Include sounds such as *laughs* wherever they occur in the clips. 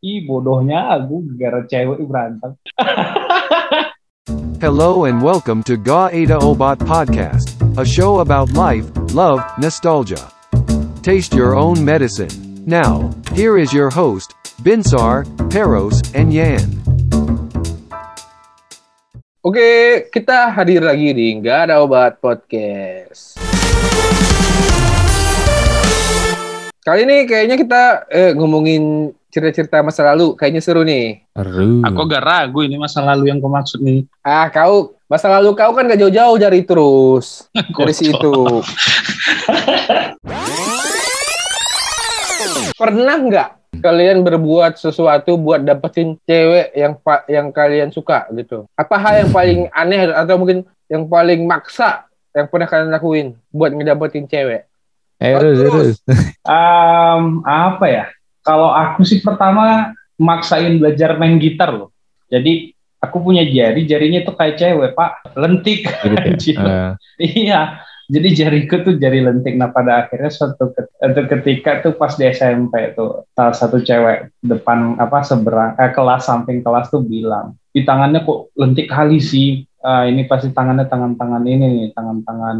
Ih bodohnya aku gara cewek berantem. *laughs* Hello and welcome to Ga Ada Obat Podcast, a show about life, love, nostalgia. Taste your own medicine. Now, here is your host, Binsar, Peros, and Yan. Oke, kita hadir lagi di Nggak Ada Obat Podcast. Kali ini kayaknya kita eh, ngomongin cerita-cerita masa lalu. Kayaknya seru nih. Seru. Aku agak ragu ini masa lalu yang kau maksud nih. Ah, kau masa lalu kau kan gak jauh-jauh dari terus *laughs* dari situ. Pernah nggak kalian berbuat sesuatu buat dapetin cewek yang yang kalian suka gitu? Apa hal yang paling aneh atau mungkin yang paling maksa yang pernah kalian lakuin buat ngedapetin cewek? Eh, terus, terus. *laughs* Em, apa ya? Kalau aku sih pertama maksain belajar main gitar loh. Jadi aku punya jari, jarinya tuh kayak cewek pak, lentik. Gitu ya. *laughs* Eh, Iya, jadi jariku tuh jari lentik. Nah pada akhirnya suatu ke- suatu ketika tuh pas di SMP tuh salah satu cewek depan apa seberang eh, kelas samping kelas tuh bilang di tangannya kok lentik kali sih. Ah, ini pasti tangannya tangan-tangan ini nih, tangan-tangan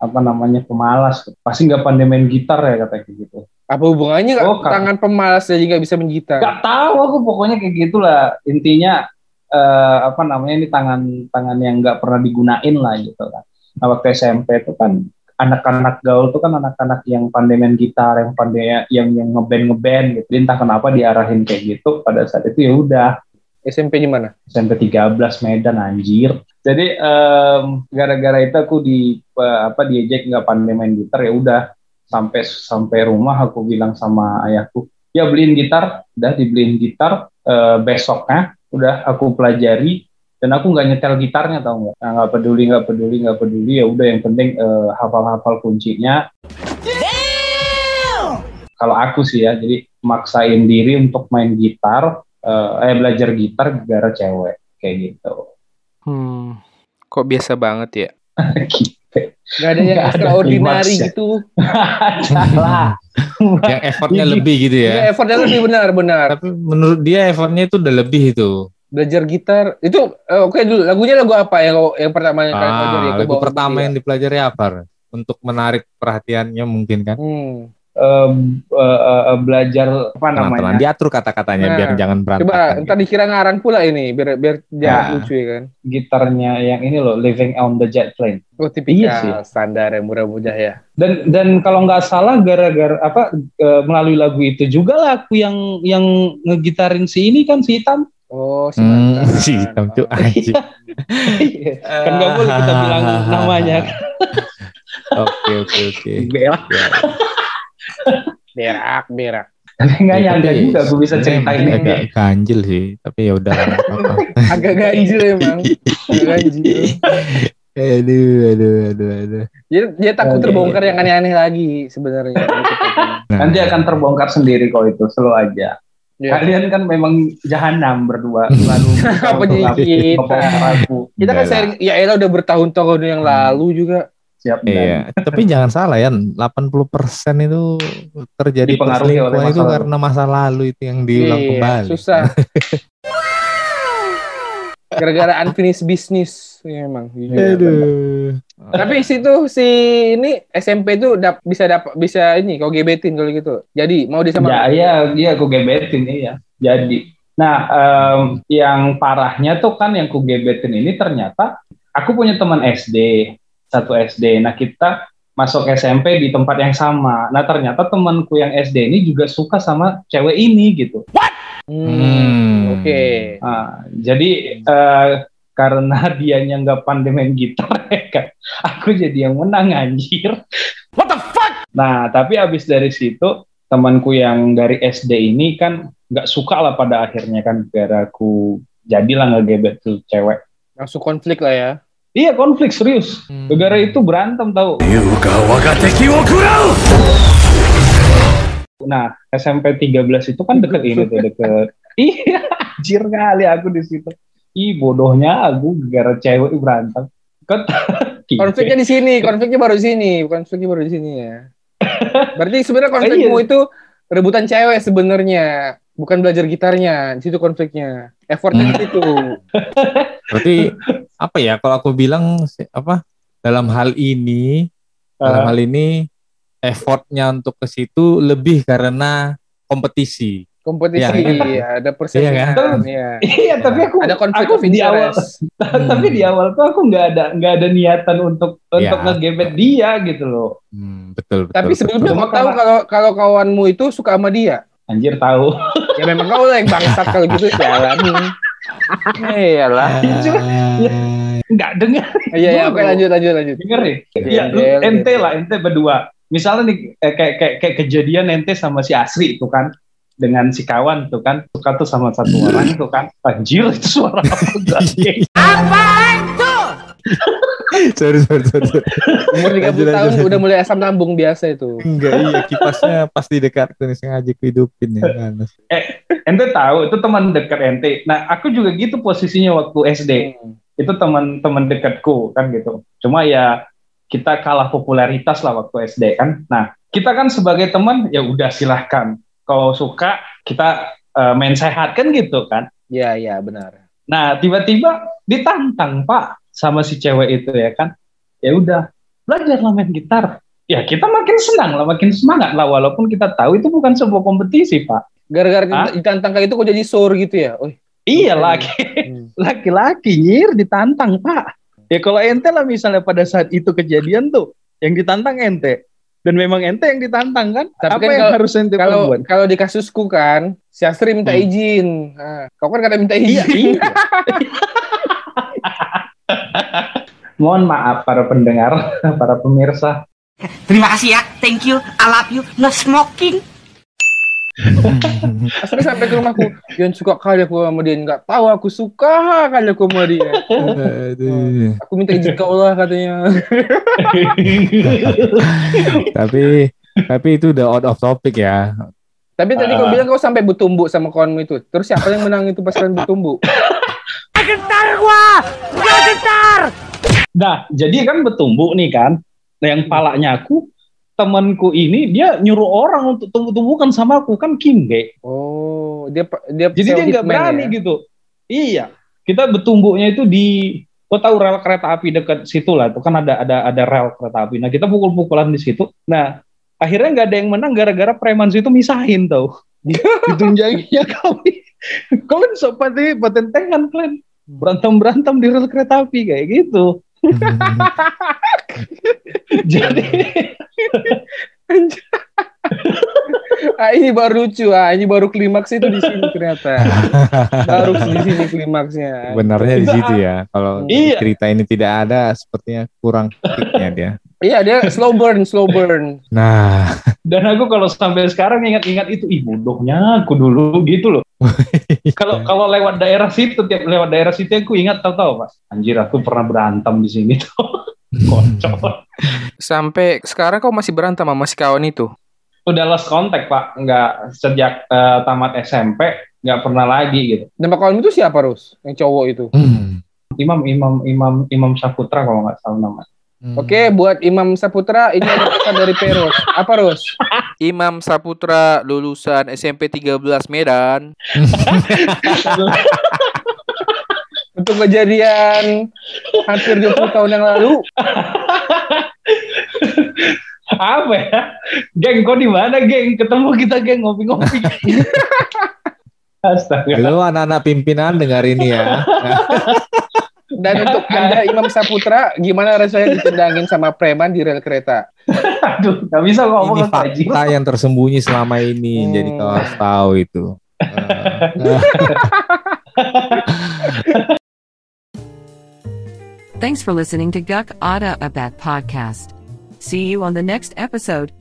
apa namanya pemalas. Pasti nggak pandai main gitar ya kata gitu. Apa hubungannya Oh, kan. tangan pemalas jadi nggak bisa mengitar? Gak tahu aku pokoknya kayak gitulah. Intinya eh, apa namanya ini tangan-tangan yang nggak pernah digunain lah gitu kan. Nah waktu SMP itu kan anak-anak gaul tuh kan anak-anak yang pandai main gitar, yang pandai yang yang ngeband ngeband gitu. Jadi Entah kenapa diarahin kayak gitu pada saat itu ya udah SMP di mana? SMP 13 Medan anjir. Jadi em, gara-gara itu aku di eh, apa diejek nggak pandai main gitar ya udah sampai sampai rumah aku bilang sama ayahku ya beliin gitar. Udah dibeliin gitar eh, besoknya udah aku pelajari dan aku nggak nyetel gitarnya tau nggak? Nah, nggak peduli nggak peduli nggak peduli ya udah yang penting eh, hafal-hafal kuncinya. Kalau aku sih ya jadi maksain diri untuk main gitar eh, eh belajar gitar gara cewek kayak gitu. Hmm, kok biasa banget ya? *laughs* Gak ada yang ada extraordinary klimaks ya. gitu. *laughs* salah yang effortnya lebih gitu Ya, ya. effortnya lebih benar-benar. Tapi menurut dia effortnya itu udah lebih itu. Belajar gitar itu eh, oke dulu lagunya lagu apa yang yang pertama yang kalian pelajari? Ah, lagu pertama yang dipelajari apa? Untuk menarik perhatiannya mungkin kan. ya. Hmm. Eh, eh, eh, belajar apa tenang. namanya Diatur kata-katanya Nah, biar jangan berantakan. Coba gitu. ntar dikira ngarang pula ini biar biar jangan Ya. lucu ya kan. gitarnya yang ini loh Living on the Jet Plane Oh Iya tipikal sih. standar yang murah-mudah ya. dan dan kalau nggak salah gara-gara apa eh, melalui lagu itu juga lah aku yang yang ngegitarin si ini kan si Hitam Oh si Hmm, *laughs* si hitam tuh anjing. *laughs* kan nggak boleh kita bilang namanya Oke oke oke. berak Ya, Berak berak. tapi nggak ya, nyangka juga aku bisa ceritain agak ini ganjil sih, tapi ya udah. *laughs* Agak ganjil emang. Agak ganjil. *laughs* aduh, aduh, aduh, aduh. Dia, dia takut terbongkar yang aneh-aneh lagi sebenarnya. Nah, nanti akan terbongkar sendiri kok itu slow aja Ya. kalian kan memang jahanam berdua *laughs* lalu Apa jadi kita? Kita kan sering, ya elah udah bertahun-tahun yang lalu juga. Siap Iya, tapi *laughs* jangan salah ya, 80% itu terjadi masa itu lalu. karena masa lalu itu yang diulang Iya, kembali. Susah. *laughs* Gara-gara unfinished business ya, emang. jujur. Aduh. Tapi situ si ini SMP tuh dap, bisa dapat bisa ini kau gebetin kalau gitu. Jadi mau di sama Ya, iya, iya, aku gebetin iya. Jadi, nah, em, yang parahnya tuh kan yang ku gebetin ini ternyata aku punya teman SD, satu SD. Nah, kita masuk SMP di tempat yang sama. Nah, ternyata temanku yang SD ini juga suka sama cewek ini gitu. Hmm, Hmm. Oke. Nah, jadi eh, karena *laughs* dianya nggak pandai main gitar, *laughs* ya kan, aku jadi yang menang anjir. What the fuck? Nah, tapi abis dari situ temanku yang dari SD ini kan nggak suka lah pada akhirnya kan gara aku jadilah ngegebet tuh cewek. Langsung konflik lah ya. Iya konflik serius. Gara itu berantem tahu. Nah, SMP 13 itu kan deket ini tuh deket. *laughs* Iya, anjir kali aku di situ. Ih, bodohnya aku gara cewek berantem. *laughs* Konfliknya di sini, konfliknya baru di sini, konfliknya baru di sini ya. *laughs* Berarti sebenarnya konflikmu Iya. itu rebutan cewek sebenarnya. Bukan belajar gitarnya, di situ konfliknya. Effortnya Hmm. di situ. *laughs* Berarti apa ya kalau aku bilang apa dalam hal ini dalam Eh, hal ini effortnya untuk ke situ lebih karena kompetisi. Kompetisi, Iya, ada persepsi. Iya kan? Iya. Iya, tapi aku Ada konflik aku di awal interest. *laughs* tapi di awal tuh aku nggak ada nggak ada niatan untuk untuk Ya. ngegebet dia gitu loh. Hmm, betul betul. Tapi sebelumnya kau tahu kalau kalau kawanmu itu suka sama dia. Anjir tahu. Ya memang kau lah yang bangsat kalau gitu jalan. Iyalah. Ah, Nggak dengar. Iya ya, oke lanjut lanjut lanjut. Dengerin. Iya, Iya, lu iya, ente iya. lah, ente berdua. Misalnya nih eh, kayak kayak kayak kejadian ente sama si Asri itu kan dengan si kawan tuh kan suka tuh sama satu orang tuh kan anjir itu suara apa *laughs* Gak? sorry, *laughs* *laughs* sorry, sorry, sorry. Umur 30 Lanjut, tahun lanjut. udah mulai asam lambung biasa itu. Enggak iya kipasnya pasti dekat nih sengaja hidupin ya kan. ente tahu itu teman dekat ente nah aku juga gitu posisinya waktu SD Hmm. itu teman-teman dekatku kan gitu cuma ya kita kalah popularitas lah waktu SD kan nah kita kan sebagai teman ya udah silahkan kalau suka kita eh, main sehat kan gitu kan Iya iya benar. Nah, tiba-tiba ditantang, Pak, sama si cewek itu ya kan. Ya udah, belajarlah main gitar. Ya, kita makin senang lah, makin semangat lah walaupun kita tahu itu bukan sebuah kompetisi, Pak. Gara-gara ditantang kayak itu kok jadi sore gitu ya? Oh, Iya, laki Hmm. *laughs* laki-laki nyir ditantang, Pak. Ya kalau ente lah misalnya pada saat itu kejadian tuh, yang ditantang ente. Dan memang ente yang ditantang kan? Tapi Apa kan yang kalau- harus ente kalau perbuat? kalau di kasusku kan, si Astri minta Hmm. izin. Nah, kau kan kata minta Iya, izin. iya. *laughs* Mohon maaf para pendengar, *laughs* para pemirsa. Terima kasih ya, thank you, I love you, no smoking. *laughs* Astri sampai ke rumahku, Yon suka kali aku sama dia. Nggak tahu aku suka kali aku sama dia. Aduh. *laughs* Aku minta izin ke Allah katanya. tapi tapi itu udah out of topic ya. Tapi tadi kau Ah. bilang kau sampai bertumbuk sama kawanmu itu. Terus siapa yang menang itu pas kalian bertumbuk? Nah, jadi kan bertumbuk nih kan. Nah, yang palanya aku, temanku ini dia nyuruh orang untuk tumbuk-tumbukan sama aku kan kimbe. Oh, dia dia Jadi dia nggak berani ya? gitu. Iya, kita bertumbuknya itu di Kau tahu rel kereta api dekat situ lah, itu kan ada ada ada rel kereta api. Nah kita pukul-pukulan di situ. Nah akhirnya nggak ada yang menang gara-gara preman situ misahin tau. *laughs* Ditunjanginya kami. Kalian sok pati patentengan kalian berantem berantem di rel kereta api kayak gitu. *laughs* Jadi *laughs* Ah, ini baru lucu ah, ini baru klimaks itu di sini ternyata. baru di sini klimaksnya. Benarnya di situ ya. Kalau Iya. cerita ini tidak ada, sepertinya kurang kicknya dia. Iya dia slow burn, slow burn. Nah, dan aku kalau sampai sekarang ingat-ingat itu, ih bodohnya aku dulu gitu loh. *laughs* Kalau kalau lewat daerah situ, tiap lewat daerah situ aku ingat tahu-tahu mas. Anjir aku pernah berantem di sini tuh. *laughs* Kocok. Sampai sekarang kau masih berantem sama si kawan itu? Udah lost contact pak, nggak sejak eh, tamat SMP nggak pernah lagi gitu. Nama kawan itu siapa Rus? Yang cowok itu. hmm. Imam Imam Imam Imam Saputra kalau nggak salah nama. Oke, buat Imam Saputra ini ada pesan dari Peros. Apa Rus? *laughs* Imam Saputra lulusan SMP 13 Medan. *laughs* Untuk kejadian hampir 20 tahun yang lalu. *laughs* Apa ya? Geng, kau di mana geng? Ketemu kita geng ngopi-ngopi. *laughs* Astaga. Lu anak-anak pimpinan dengar ini ya. Dan *laughs* untuk Anda Imam Saputra, gimana rasanya ditendangin sama preman di rel kereta? Aduh, nggak bisa ngomong ini fakta yang tersembunyi selama ini. Hmm. Jadi kau harus tahu itu. *laughs* Thanks for listening to Guk Ada Abat podcast. See you on the next episode.